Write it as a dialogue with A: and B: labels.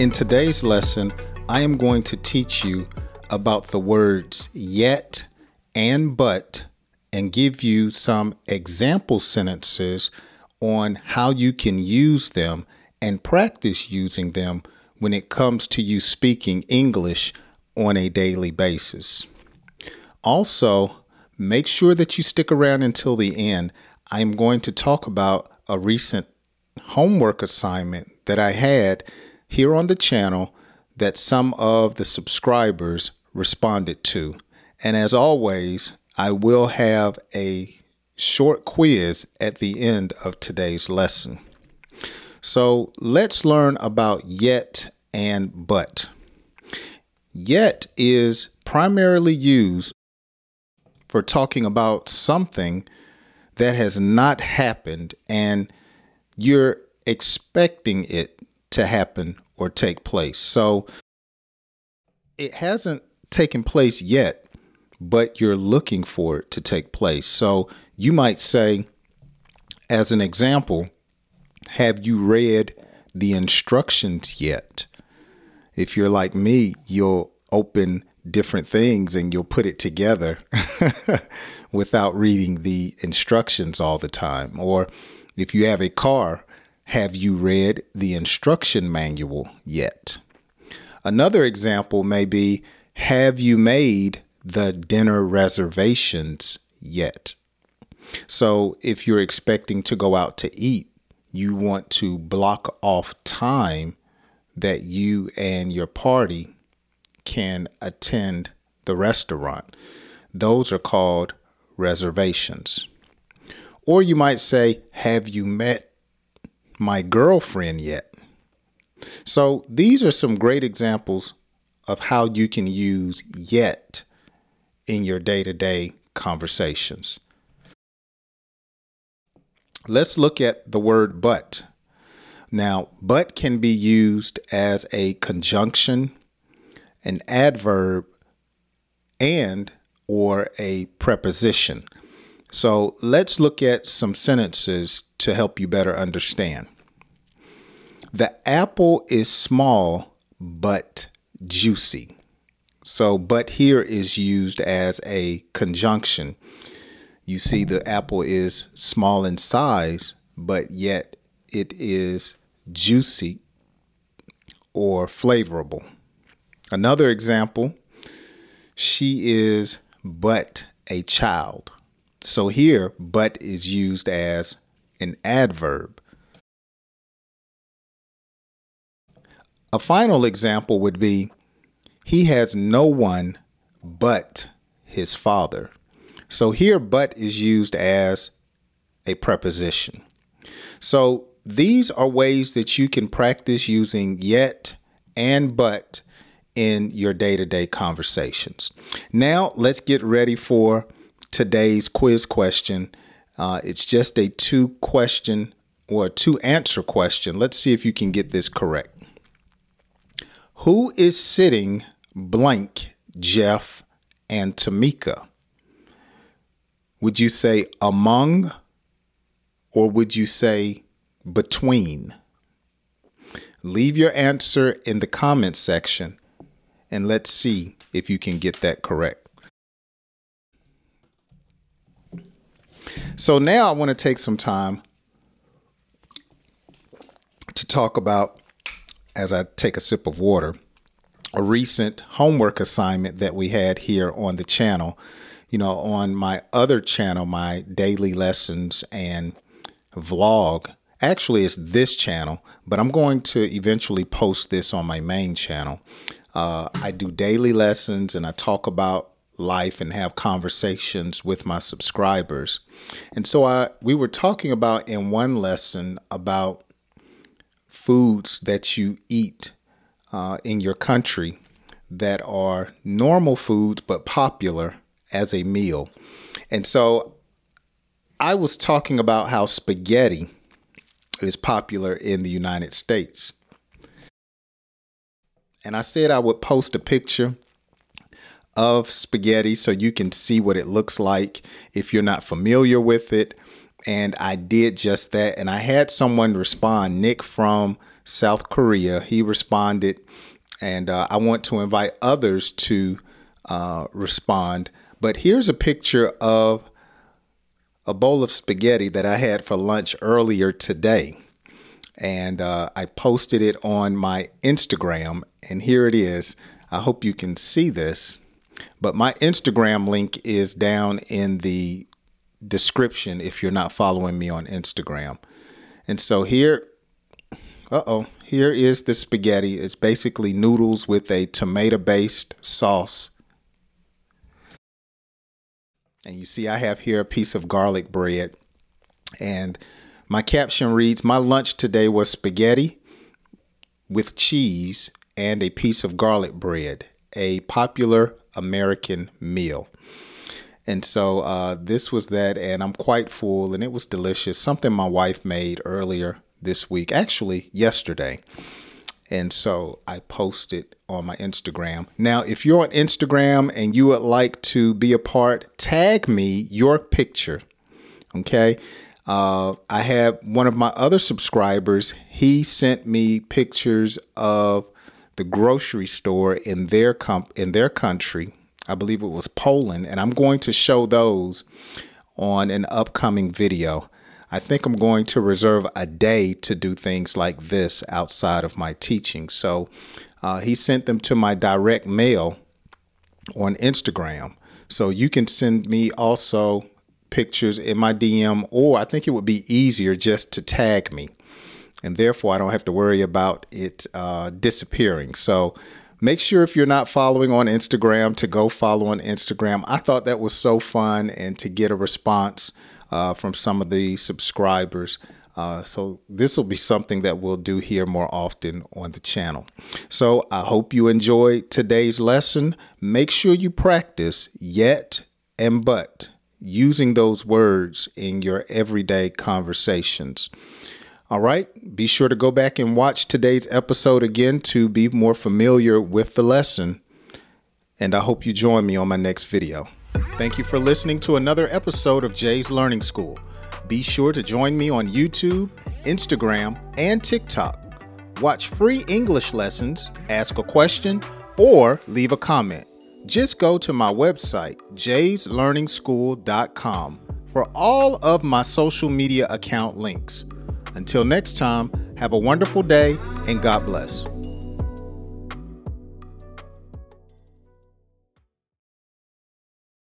A: In today's lesson, I am going to teach you about the words yet and but and give you some example sentences on how you can use them and practice using them when it comes to you speaking English on a daily basis. Also, make sure that you stick around until the end. I'm going to talk about a recent homework assignment that I had here on the channel that some of the subscribers responded to. And as always, I will have a short quiz at the end of today's lesson. So let's learn about yet and but. Yet is primarily used for talking about something that has not happened and you're expecting it to happen or take place. So it hasn't taken place yet, but you're looking for it to take place. So you might say, as an example, have you read the instructions yet? If you're like me, you'll open different things and you'll put it together without reading the instructions all the time. Or if you have a car, have you read the instruction manual yet? Another example may be Have you made the dinner reservations yet? So, if you're expecting to go out to eat, you want to block off time that you and your party can attend the restaurant. Those are called reservations. Or you might say, Have you met my girlfriend yet. So these are some great examples of how you can use yet in your day to day conversations. Let's look at the word but. Now, but can be used as a conjunction, an adverb, and or a preposition. So let's look at some sentences to help you better understand. The apple is small but juicy. So, but here is used as a conjunction. You see, the apple is small in size, but yet it is juicy or flavorable. Another example, she is but a child. So here, but is used as an adverb. A final example would be he has no one but his father. So here, but is used as a preposition. So these are ways that you can practice using yet and but in your day to day conversations. Now, let's get ready for today's quiz question. Uh, it's just a two question or two answer question. Let's see if you can get this correct. Who is sitting blank Jeff and Tamika? Would you say among or would you say between? Leave your answer in the comment section and let's see if you can get that correct. So now I want to take some time to talk about, as I take a sip of water, a recent homework assignment that we had here on the channel. You know, on my other channel, my daily lessons and vlog. Actually, it's this channel, but I'm going to eventually post this on my main channel. Uh, I do daily lessons and I talk about life and have conversations with my subscribers. And so I we were talking about in one lesson about foods that you eat uh, in your country that are normal foods but popular as a meal. And so I was talking about how spaghetti is popular in the United States. And I said I would post a picture of spaghetti so you can see what it looks like if you're not familiar with it. And I did just that. And I had someone respond, Nick from South Korea. He responded, and uh, I want to invite others to uh, respond. But here's a picture of a bowl of spaghetti that I had for lunch earlier today. And uh, I posted it on my Instagram, and here it is. I hope you can see this. But my Instagram link is down in the description if you're not following me on Instagram. And so here, uh oh, here is the spaghetti. It's basically noodles with a tomato based sauce. And you see, I have here a piece of garlic bread. And my caption reads My lunch today was spaghetti with cheese and a piece of garlic bread, a popular American meal. And so uh, this was that, and I'm quite full, and it was delicious. Something my wife made earlier this week, actually yesterday. And so I posted on my Instagram. Now, if you're on Instagram and you would like to be a part, tag me your picture. Okay. Uh, I have one of my other subscribers, he sent me pictures of the grocery store in their comp- in their country I believe it was Poland, and I'm going to show those on an upcoming video. I think I'm going to reserve a day to do things like this outside of my teaching. So uh, he sent them to my direct mail on Instagram. So you can send me also pictures in my DM, or I think it would be easier just to tag me. And therefore, I don't have to worry about it uh, disappearing. So Make sure if you're not following on Instagram to go follow on Instagram. I thought that was so fun and to get a response uh, from some of the subscribers. Uh, so this will be something that we'll do here more often on the channel. So I hope you enjoyed today's lesson. Make sure you practice yet and but using those words in your everyday conversations. All right, be sure to go back and watch today's episode again to be more familiar with the lesson. And I hope you join me on my next video. Thank you for listening to another episode of Jay's Learning School. Be sure to join me on YouTube, Instagram, and TikTok. Watch free English lessons, ask a question, or leave a comment. Just go to my website, jayslearningschool.com, for all of my social media account links. Until next time, have a wonderful day and God bless.